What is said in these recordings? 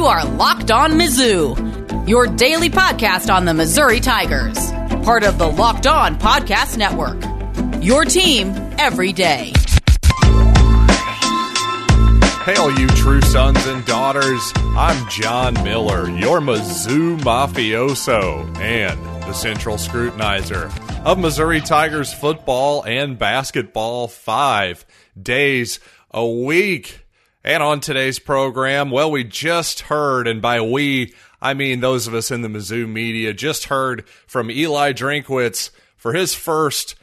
You are Locked On Mizzou, your daily podcast on the Missouri Tigers, part of the Locked On Podcast Network. Your team every day. Hail, you true sons and daughters. I'm John Miller, your Mizzou mafioso and the central scrutinizer of Missouri Tigers football and basketball five days a week. And on today's program, well, we just heard, and by we, I mean those of us in the Mizzou media, just heard from Eli Drinkwitz for his first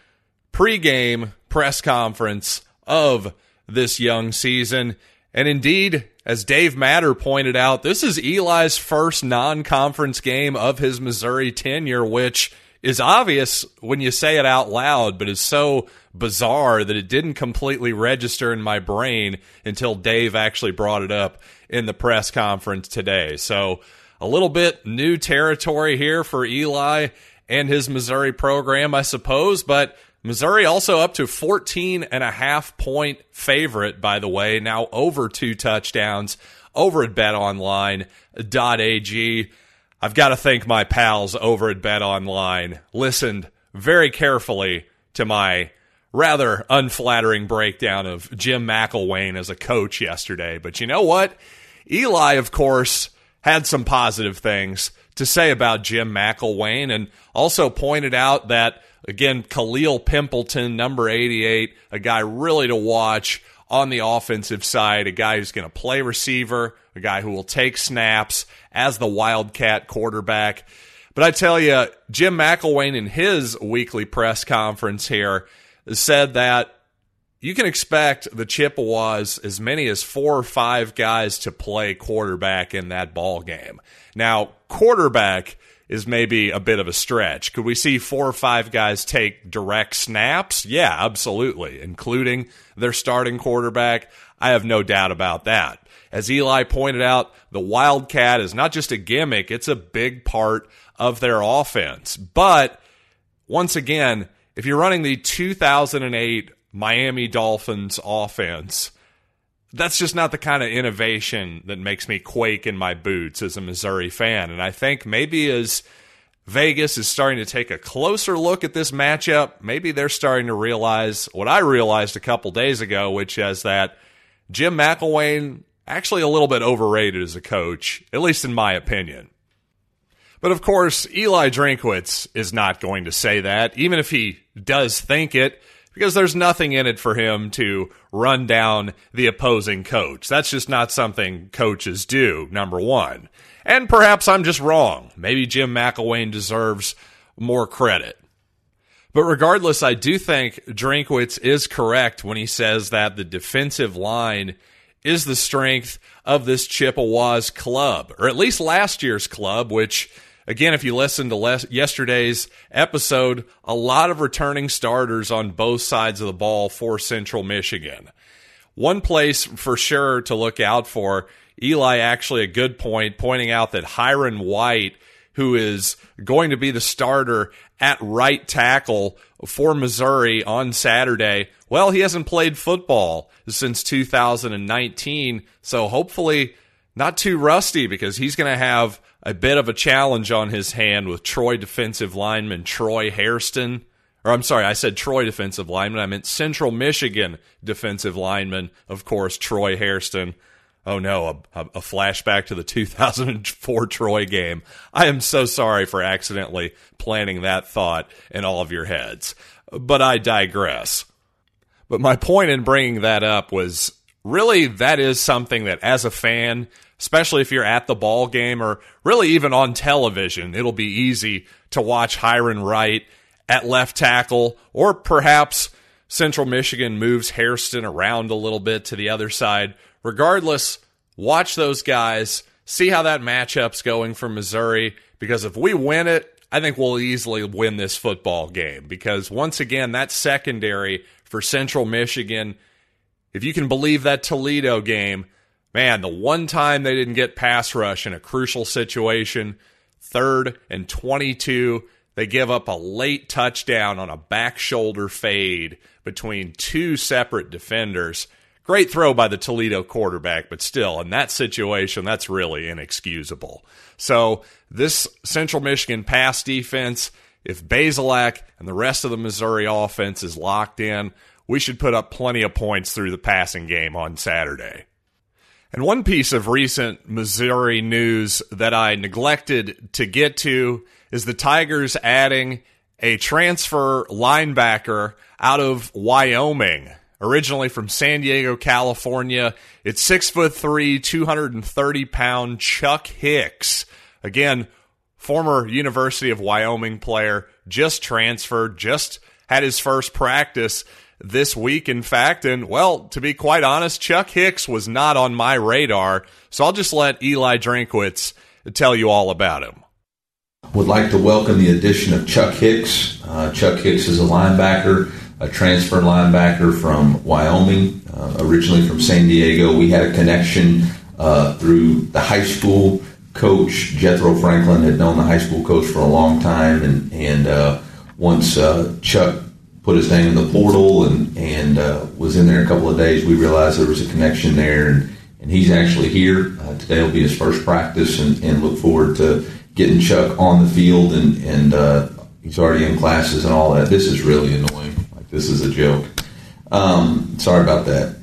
pregame press conference of this young season. And indeed, as Dave Matter pointed out, this is Eli's first non conference game of his Missouri tenure, which is obvious when you say it out loud, but is so bizarre that it didn't completely register in my brain until Dave actually brought it up in the press conference today. So a little bit new territory here for Eli and his Missouri program, I suppose, but Missouri also up to 14 and a half point favorite, by the way, now over two touchdowns over at betonline.ag. I've got to thank my pals over at Bet Online, Listened very carefully to my rather unflattering breakdown of Jim McElwain as a coach yesterday. But you know what? Eli, of course, had some positive things to say about Jim McElwain and also pointed out that, again, Khalil Pimpleton, number 88, a guy really to watch on the offensive side, a guy who's going to play receiver, a guy who will take snaps as the Wildcat quarterback. But I tell you, Jim McElwain in his weekly press conference here said that you can expect the Chippewas as many as four or five guys to play quarterback in that ball game. Now, quarterback is maybe a bit of a stretch. Could we see four or five guys take direct snaps? Yeah, absolutely, including their starting quarterback. I have no doubt about that. As Eli pointed out, the Wildcat is not just a gimmick, it's a big part of their offense. But once again, if you're running the 2008 Miami Dolphins offense, that's just not the kind of innovation that makes me quake in my boots as a Missouri fan. And I think maybe as Vegas is starting to take a closer look at this matchup, maybe they're starting to realize what I realized a couple days ago, which is that Jim McElwain actually a little bit overrated as a coach, at least in my opinion. But of course, Eli Drinkwitz is not going to say that, even if he does think it, because there's nothing in it for him to run down the opposing coach. That's just not something coaches do, number one. And perhaps I'm just wrong. Maybe Jim McElwain deserves more credit. But regardless, I do think Drinkwitz is correct when he says that the defensive line is the strength of this Chippewas club, or at least last year's club, which, again, if you listen to les- yesterday's episode, a lot of returning starters on both sides of the ball for Central Michigan. One place for sure to look out for, Eli actually a good point, pointing out that Hyrin White, who is going to be the starter at right tackle for Missouri on Saturday, well, he hasn't played football since 2019. So hopefully not too rusty because he's going to have a bit of a challenge on his hand with Troy defensive lineman Troy Hairston. Or I'm sorry, I said Troy defensive lineman. I meant Central Michigan defensive lineman, of course, Troy Hairston. Oh no, a, a, flashback to the 2004 Troy game. I am so sorry for accidentally planting that thought in all of your heads. But I digress. But my point in bringing that up was really that is something that as a fan, especially if you're at the ball game or really even on television, it'll be easy to watch Hyrin White at left tackle or perhaps Central Michigan moves Hairston around a little bit to the other side. Regardless, watch those guys, see how that matchup's going for Missouri because if we win it, I think we'll easily win this football game because once again, that secondary for Central Michigan. If you can believe that Toledo game, man, the one time they didn't get pass rush in a crucial situation, third and 22, they give up a late touchdown on a back shoulder fade between two separate defenders. Great throw by the Toledo quarterback, but still, in that situation, that's really inexcusable. So, this Central Michigan pass defense, if Bazelak and the rest of the Missouri offense is locked in, we should put up plenty of points through the passing game on Saturday. And one piece of recent Missouri news that I neglected to get to is the Tigers adding a transfer linebacker out of Wyoming originally from San Diego, California. It's six foot three, 230 pound Chuck Hicks. Again, former University of Wyoming player, just transferred, just had his first practice this week, in fact. And, well, to be quite honest, Chuck Hicks was not on my radar. So I'll just let Eli Drinkwitz tell you all about him. Would like to welcome the addition of Chuck Hicks. Uh, Chuck Hicks is a linebacker a transfer linebacker from Wyoming, uh, originally from San Diego. We had a connection uh, through the high school coach. Jethro Franklin had known the high school coach for a long time, and and uh, once uh, Chuck put his name in the portal and and uh, was in there a couple of days, we realized there was a connection there, and, and he's actually here uh, today. Will be his first practice, and, and look forward to getting Chuck on the field and and he's already in classes and all that. This is really annoying. This is a joke. Um, sorry about that.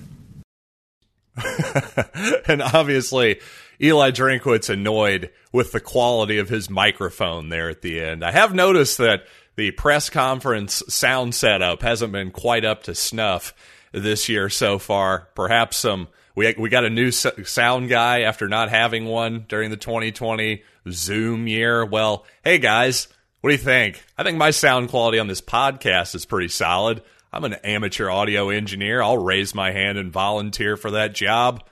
and obviously, Eli Drinkwitz annoyed with the quality of his microphone there at the end. I have noticed that the press conference sound setup hasn't been quite up to snuff this year so far. Perhaps some we we got a new sound guy after not having one during the 2020 Zoom year. Well, hey guys, what do you think? I think my sound quality on this podcast is pretty solid. I'm an amateur audio engineer. I'll raise my hand and volunteer for that job.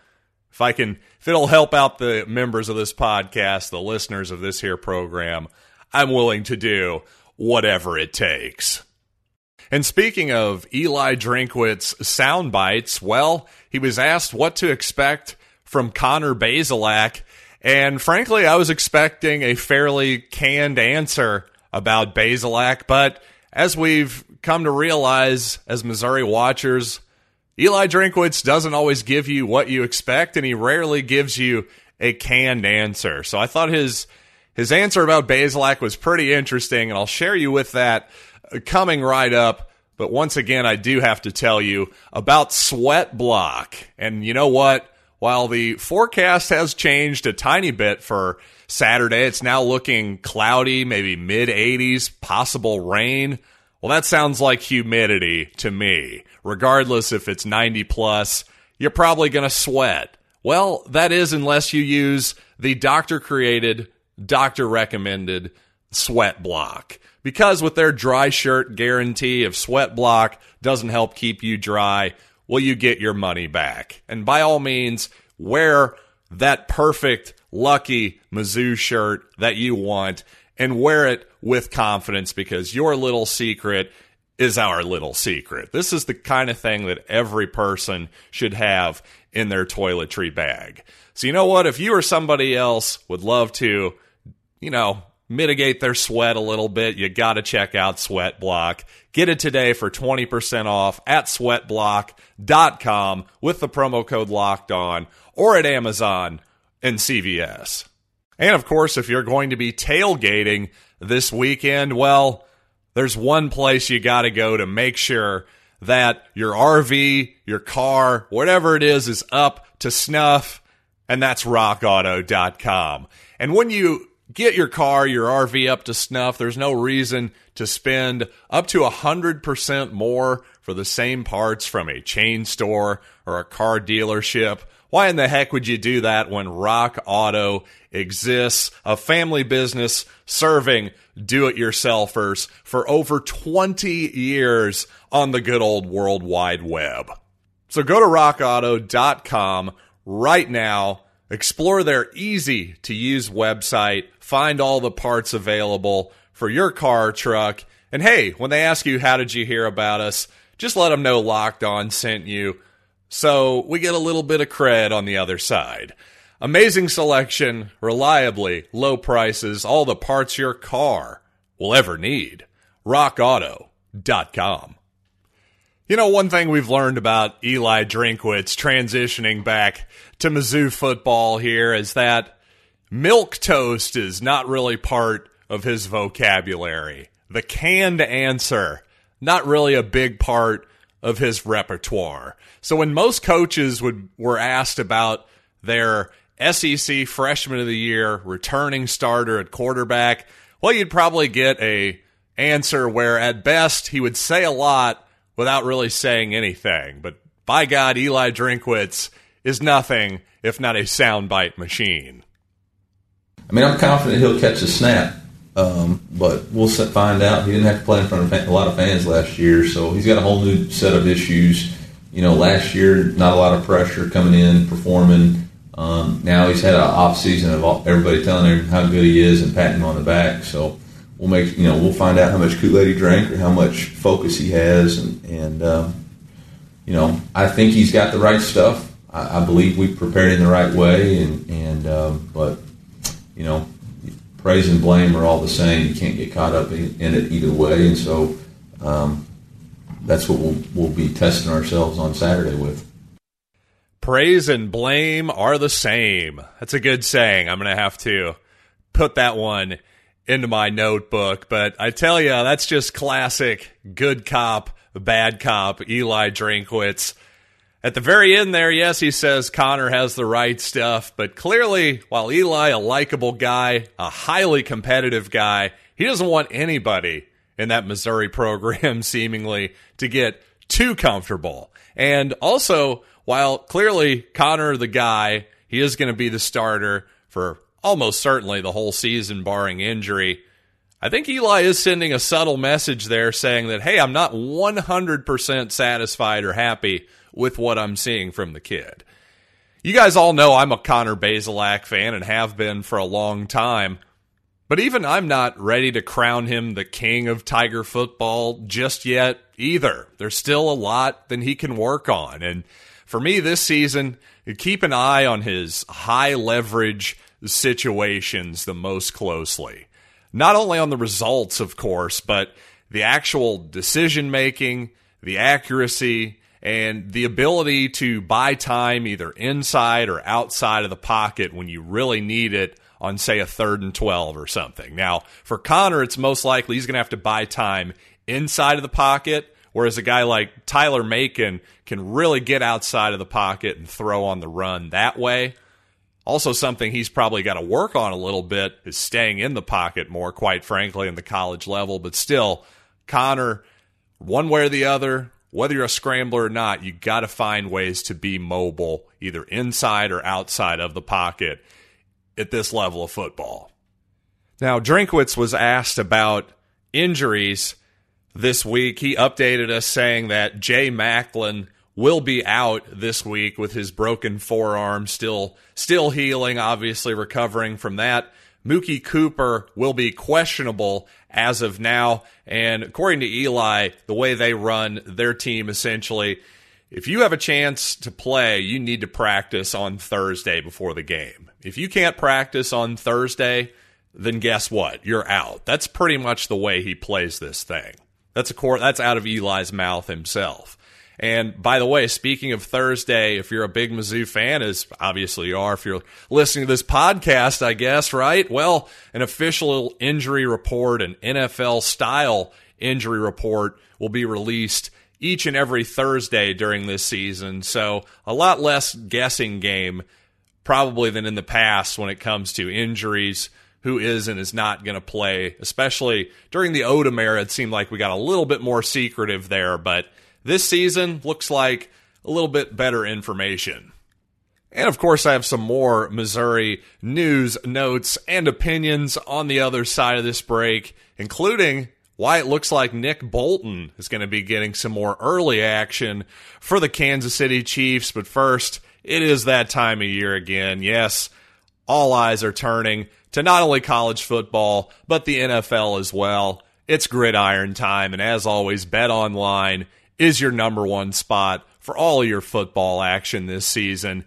If I can, if it'll help out the members of this podcast, the listeners of this here program, I'm willing to do whatever it takes. And speaking of Eli Drinkwitz sound bites, well, he was asked what to expect from Connor Bazelak. And frankly, I was expecting a fairly canned answer about Bazelak, but as we've come to realize as Missouri watchers, Eli Drinkwitz doesn't always give you what you expect, and he rarely gives you a canned answer. So I thought his his answer about Bazelak was pretty interesting, and I'll share you with that coming right up. But once again, I do have to tell you about Sweat Block. And you know what? While the forecast has changed a tiny bit for Saturday. It's now looking cloudy, maybe mid 80s, possible rain. Well, that sounds like humidity to me. Regardless if it's 90 plus, you're probably going to sweat. Well, that is unless you use the doctor created, doctor recommended sweat block. Because with their dry shirt guarantee, if sweat block doesn't help keep you dry, well, you get your money back. And by all means, wear that perfect lucky Mizzou shirt that you want and wear it with confidence because your little secret is our little secret. This is the kind of thing that every person should have in their toiletry bag. So, you know what? If you or somebody else would love to, you know, mitigate their sweat a little bit, you got to check out Sweat Block. Get it today for 20% off at sweatblock.com with the promo code locked on or at Amazon and CVS. And of course, if you're going to be tailgating this weekend, well, there's one place you got to go to make sure that your RV, your car, whatever it is, is up to snuff, and that's rockauto.com. And when you get your car, your RV up to snuff, there's no reason to spend up to 100% more for the same parts from a chain store or a car dealership. Why in the heck would you do that when Rock Auto exists, a family business serving do it yourselfers for over 20 years on the good old World Wide Web? So go to rockauto.com right now, explore their easy to use website, find all the parts available for your car, truck, and hey, when they ask you, how did you hear about us? Just let them know Locked On sent you so we get a little bit of cred on the other side. Amazing selection, reliably low prices, all the parts your car will ever need. RockAuto.com. You know, one thing we've learned about Eli Drinkwitz transitioning back to Mizzou football here is that milk toast is not really part of his vocabulary. The canned answer, not really a big part of his repertoire. So when most coaches would were asked about their SEC freshman of the year returning starter at quarterback, well you'd probably get a answer where at best he would say a lot without really saying anything. But by God, Eli Drinkwitz is nothing if not a soundbite machine. I mean, I'm confident he'll catch a snap, um, but we'll find out. He didn't have to play in front of a lot of fans last year, so he's got a whole new set of issues. You know, last year, not a lot of pressure coming in, performing. Um, now he's had an off season of all, everybody telling him how good he is and patting him on the back. So we'll make you know we'll find out how much Kool Aid he drank or how much focus he has, and, and um, you know I think he's got the right stuff. I, I believe we prepared in the right way, and and um, but you know praise and blame are all the same. You can't get caught up in, in it either way, and so um, that's what we'll we'll be testing ourselves on Saturday with. Praise and blame are the same. That's a good saying. I'm going to have to put that one into my notebook. But I tell you, that's just classic good cop, bad cop, Eli Drinkwitz. At the very end there, yes, he says Connor has the right stuff, but clearly, while Eli, a likable guy, a highly competitive guy, he doesn't want anybody in that Missouri program seemingly to get too comfortable. And also, while clearly Connor, the guy, he is going to be the starter for almost certainly the whole season, barring injury. I think Eli is sending a subtle message there saying that, hey, I'm not 100% satisfied or happy with what I'm seeing from the kid. You guys all know I'm a Connor Bazelak fan and have been for a long time. But even I'm not ready to crown him the king of Tiger football just yet either. There's still a lot that he can work on. And for me this season, keep an eye on his high leverage situations the most closely. Not only on the results, of course, but the actual decision making, the accuracy, and the ability to buy time either inside or outside of the pocket when you really need it on, say, a third and 12 or something. Now, for Connor, it's most likely he's going to have to buy time inside of the pocket, whereas a guy like Tyler Macon can really get outside of the pocket and throw on the run that way. Also, something he's probably got to work on a little bit is staying in the pocket more, quite frankly, in the college level. But still, Connor, one way or the other, whether you're a scrambler or not, you got to find ways to be mobile, either inside or outside of the pocket at this level of football. Now, Drinkwitz was asked about injuries this week. He updated us saying that Jay Maclin will be out this week with his broken forearm still still healing, obviously recovering from that. Mookie Cooper will be questionable as of now. And according to Eli, the way they run their team essentially, if you have a chance to play, you need to practice on Thursday before the game. If you can't practice on Thursday, then guess what? You're out. That's pretty much the way he plays this thing. That's a core that's out of Eli's mouth himself. And by the way, speaking of Thursday, if you're a big Mizzou fan, as obviously you are, if you're listening to this podcast, I guess, right? Well, an official injury report, an NFL style injury report will be released each and every Thursday during this season. So a lot less guessing game probably than in the past when it comes to injuries who is and is not going to play, especially during the Odom era. It seemed like we got a little bit more secretive there, but this season looks like a little bit better information. And of course, I have some more Missouri news, notes, and opinions on the other side of this break, including why it looks like Nick Bolton is going to be getting some more early action for the Kansas City Chiefs. But first, it is that time of year again. Yes, all eyes are turning to not only college football, but the NFL as well. It's gridiron time, and as always, bet online is your number one spot for all your football action this season.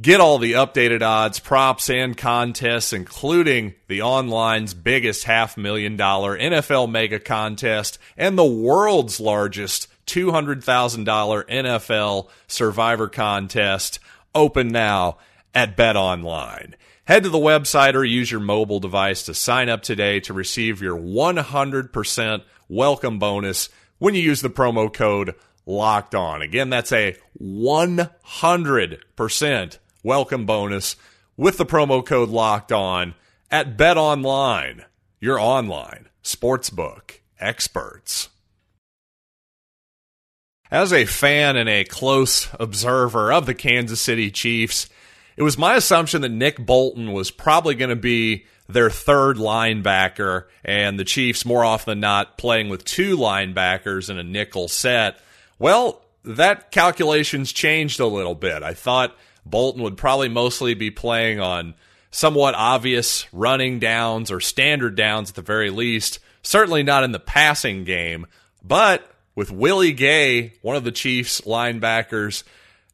Get all the updated odds, props, and contests, including the online's biggest half million dollar NFL mega contest and the world's largest $200,000 NFL Survivor Contest open now at Bet Online. Head to the website or use your mobile device to sign up today to receive your 100% welcome bonus when you use the promo code locked on. Again, that's a 100% welcome bonus with the promo code locked on at Bet Online, your online sportsbook experts. As a fan and a close observer of the Kansas City Chiefs, it was my assumption that Nick Bolton was probably going to be their third linebacker, and the Chiefs, more often than not, playing with two linebackers in a nickel set. Well, that calculation's changed a little bit. I thought Bolton would probably mostly be playing on somewhat obvious running downs or standard downs at the very least. Certainly not in the passing game, but with Willie Gay, one of the Chiefs linebackers,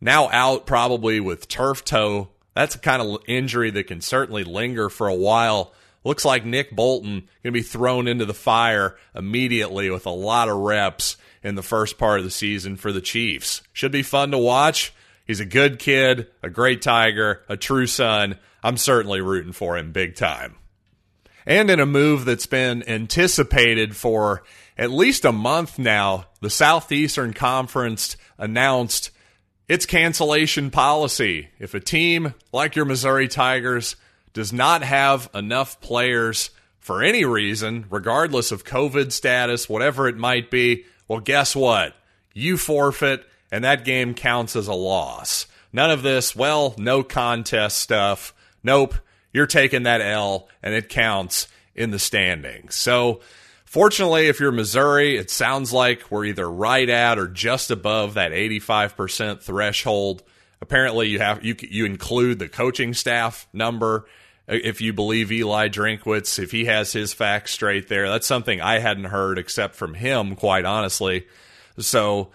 now out probably with turf toe. That's a kind of injury that can certainly linger for a while. Looks like Nick Bolton going to be thrown into the fire immediately with a lot of reps in the first part of the season for the Chiefs. Should be fun to watch. He's a good kid, a great Tiger, a true son. I'm certainly rooting for him big time. And in a move that's been anticipated for at least a month now, the Southeastern Conference announced its cancellation policy. If a team like your Missouri Tigers does not have enough players for any reason, regardless of COVID status, whatever it might be, well, guess what? You forfeit, and that game counts as a loss. None of this, well, no contest stuff. Nope, you're taking that L, and it counts in the standings. So, Fortunately, if you're Missouri, it sounds like we're either right at or just above that 85% threshold. Apparently, you have you you include the coaching staff number if you believe Eli Drinkwitz, if he has his facts straight there. That's something I hadn't heard except from him, quite honestly. So,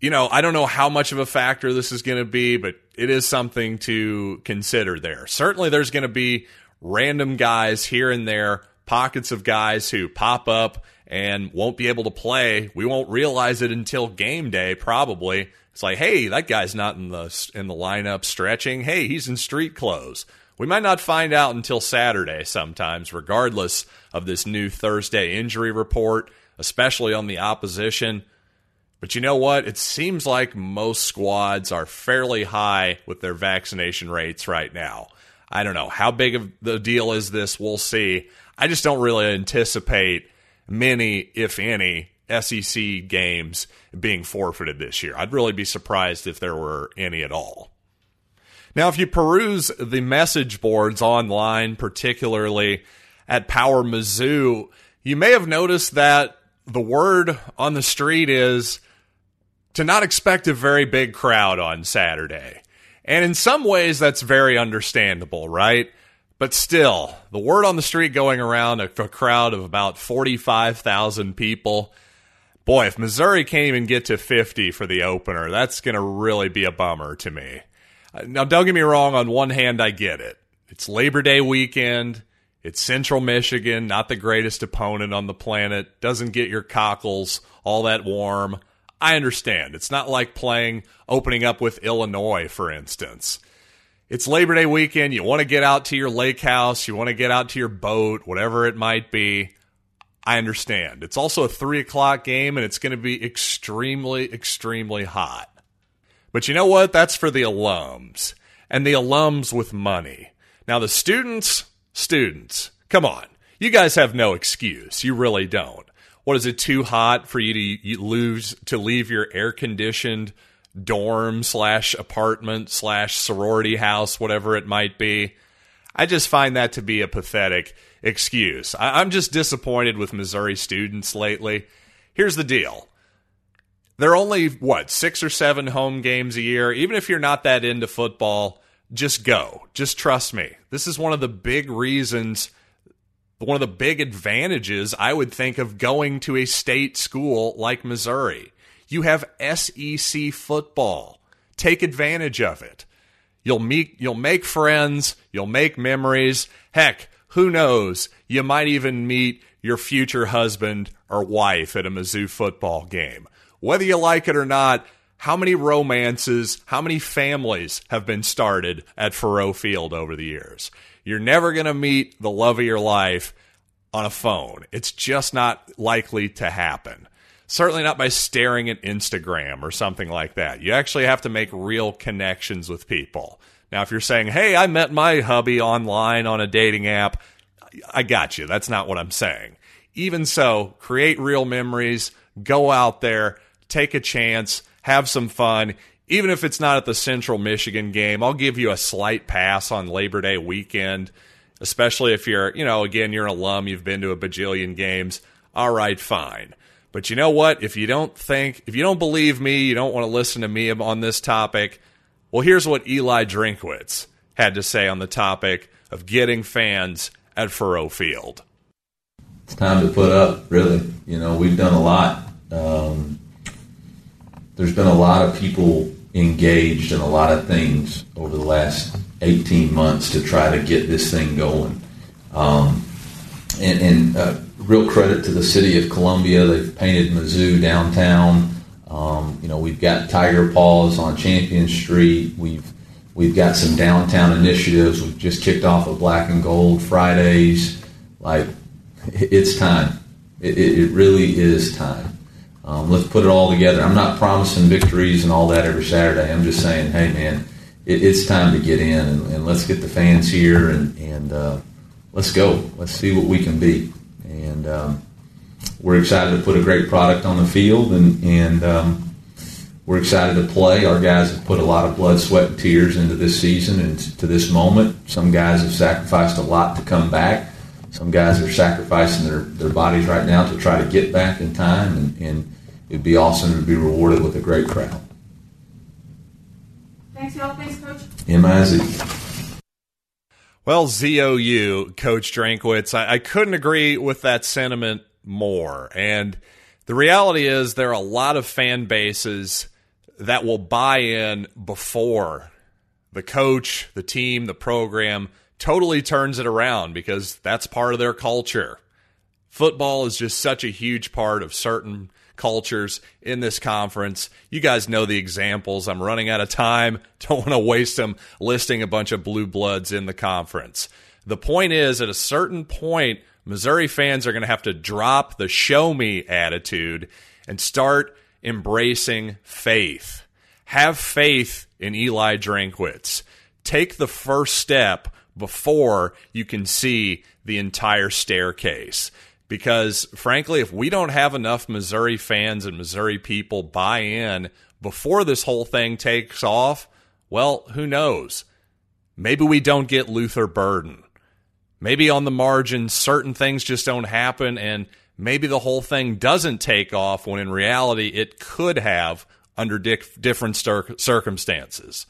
you know, I don't know how much of a factor this is going to be, but it is something to consider there. Certainly, there's going to be random guys here and there pockets of guys who pop up and won't be able to play. We won't realize it until game day, probably. It's like, hey, that guy's not in the in the lineup stretching. Hey, he's in street clothes. We might not find out until Saturday sometimes, regardless of this new Thursday injury report, especially on the opposition. But you know what? It seems like most squads are fairly high with their vaccination rates right now. I don't know. How big of the deal is this? We'll see. I just don't really anticipate many, if any, SEC games being forfeited this year. I'd really be surprised if there were any at all. Now, if you peruse the message boards online, particularly at Power Mizzou, you may have noticed that the word on the street is to not expect a very big crowd on Saturday. And in some ways, that's very understandable, right? But still, the word on the street going around a, a crowd of about 45,000 people. Boy, if Missouri can't even get to 50 for the opener, that's going to really be a bummer to me. Uh, now, don't get me wrong, on one hand, I get it. It's Labor Day weekend. It's Central Michigan, not the greatest opponent on the planet. Doesn't get your cockles all that warm. I understand. It's not like playing opening up with Illinois, for instance it's Labor Day weekend. You want to get out to your lake house. You want to get out to your boat, whatever it might be. I understand. It's also a three o'clock game and it's going to be extremely, extremely hot. But you know what? That's for the alums and the alums with money. Now, the students, students, come on. You guys have no excuse. You really don't. What is it too hot for you to lose to leave your air conditioned dorm slash apartment slash sorority house, whatever it might be. I just find that to be a pathetic excuse. I- am just disappointed with Missouri students lately. Here's the deal. There are only, what, six or seven home games a year. Even if you're not that into football, just go. Just trust me. This is one of the big reasons, one of the big advantages I would think of going to a state school like Missouri. You have SEC football. Take advantage of it. You'll meet you'll make friends, you'll make memories. Heck, Who knows? You might even meet your future husband or wife at a Mizzou football game. Whether you like it or not, how many romances, how many families have been started at Faurot Field over the years? You're never going to meet the love of your life on a phone. It's just not likely to happen. Certainly not by staring at Instagram or something like that. You actually have to make real connections with people. Now, if you're saying, hey, I met my hubby online on a dating app, I got you. That's not what I'm saying. Even so, create real memories, go out there, take a chance, have some fun. Even if it's not at the Central Michigan game, I'll give you a slight pass on Labor Day weekend, especially if you're, you know, again, you're an alum, you've been to a bajillion games. All right, fine. But you know what? If you don't think, if you don't believe me, you don't want to listen to me on this topic, well, here's what Eli Drinkwitz had to say on the topic of getting fans at Faurot Field. It's time to put up, really. You know, we've done a lot. Um, there's been a lot of people engaged in a lot of things over the last 18 months to try to get this thing going. Um, and, and uh, real credit to the city of Columbia. They've painted Mizzou downtown. Um, you know, we've got Tiger Paws on Champion Street. We've we've got some downtown initiatives. We've just kicked off a Black and Gold Fridays. Like, it's time. It, it, it really is time. Um, let's put it all together. I'm not promising victories and all that every Saturday. I'm just saying, hey man, it, it's time to get in and, and, let's get the fans here and, and uh, let's go. Let's see what we can be. And um, we're excited to put a great product on the field, and, and um, we're excited to play. Our guys have put a lot of blood, sweat, and tears into this season and to this moment. Some guys have sacrificed a lot to come back. Some guys are sacrificing their, their bodies right now to try to get back in time, and, and it'd be awesome to be rewarded with a great crowd. Thanks, y'all. Thanks, Coach. M-I-Z. Well, ZOU, Coach Drinkwitz, I, I couldn't agree with that sentiment more. And the reality is, there are a lot of fan bases that will buy in before the coach, the team, the program totally turns it around because that's part of their culture. Football is just such a huge part of certain cultures in this conference. You guys know the examples. I'm running out of time. Don't want to waste them listing a bunch of blue bloods in the conference. The point is, at a certain point, Missouri fans are going to have to drop the show me attitude and start embracing faith. Have faith in Eli Drinkwitz. Take the first step before you can see the entire staircase. Because frankly, if we don't have enough Missouri fans and Missouri people buy in before this whole thing takes off, well, who knows? Maybe we don't get Luther Burden maybe on the margin certain things just don't happen and maybe the whole thing doesn't take off when in reality it could have under different circumstances.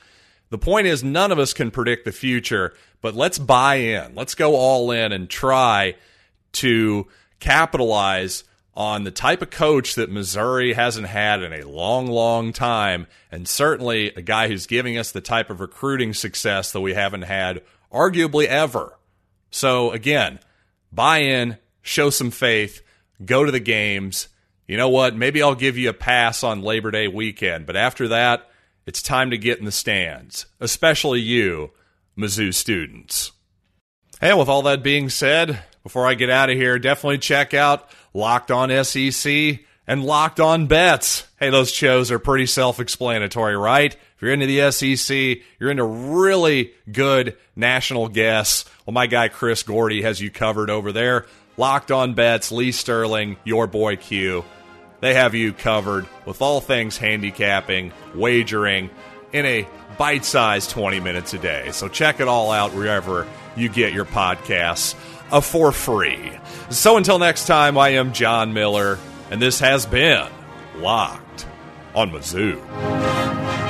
The point is, none of us can predict the future, but let's buy in. Let's go all in and try to capitalize on the type of coach that Missouri hasn't had in a long, long time, and certainly a guy who's giving us the type of recruiting success that we haven't had arguably ever. So again, buy in, show some faith, go to the games. You know what? Maybe I'll give you a pass on Labor Day weekend, but after that, it's time to get in the stands, especially you, Mizzou students. And with all that being said, before I get out of here, definitely check out Locked On SEC and Locked On Bets. Hey, those shows are pretty self explanatory, right? If you're into the SEC, you're into really good national guests. Well, my guy Chris Gordy has you covered over there. Locked on bets, Lee Sterling, your boy Q. They have you covered with all things handicapping, wagering in a bite sized 20 minutes a day. So check it all out wherever you get your podcasts uh, for free. So until next time, I am John Miller, and this has been Locked on Mizzou.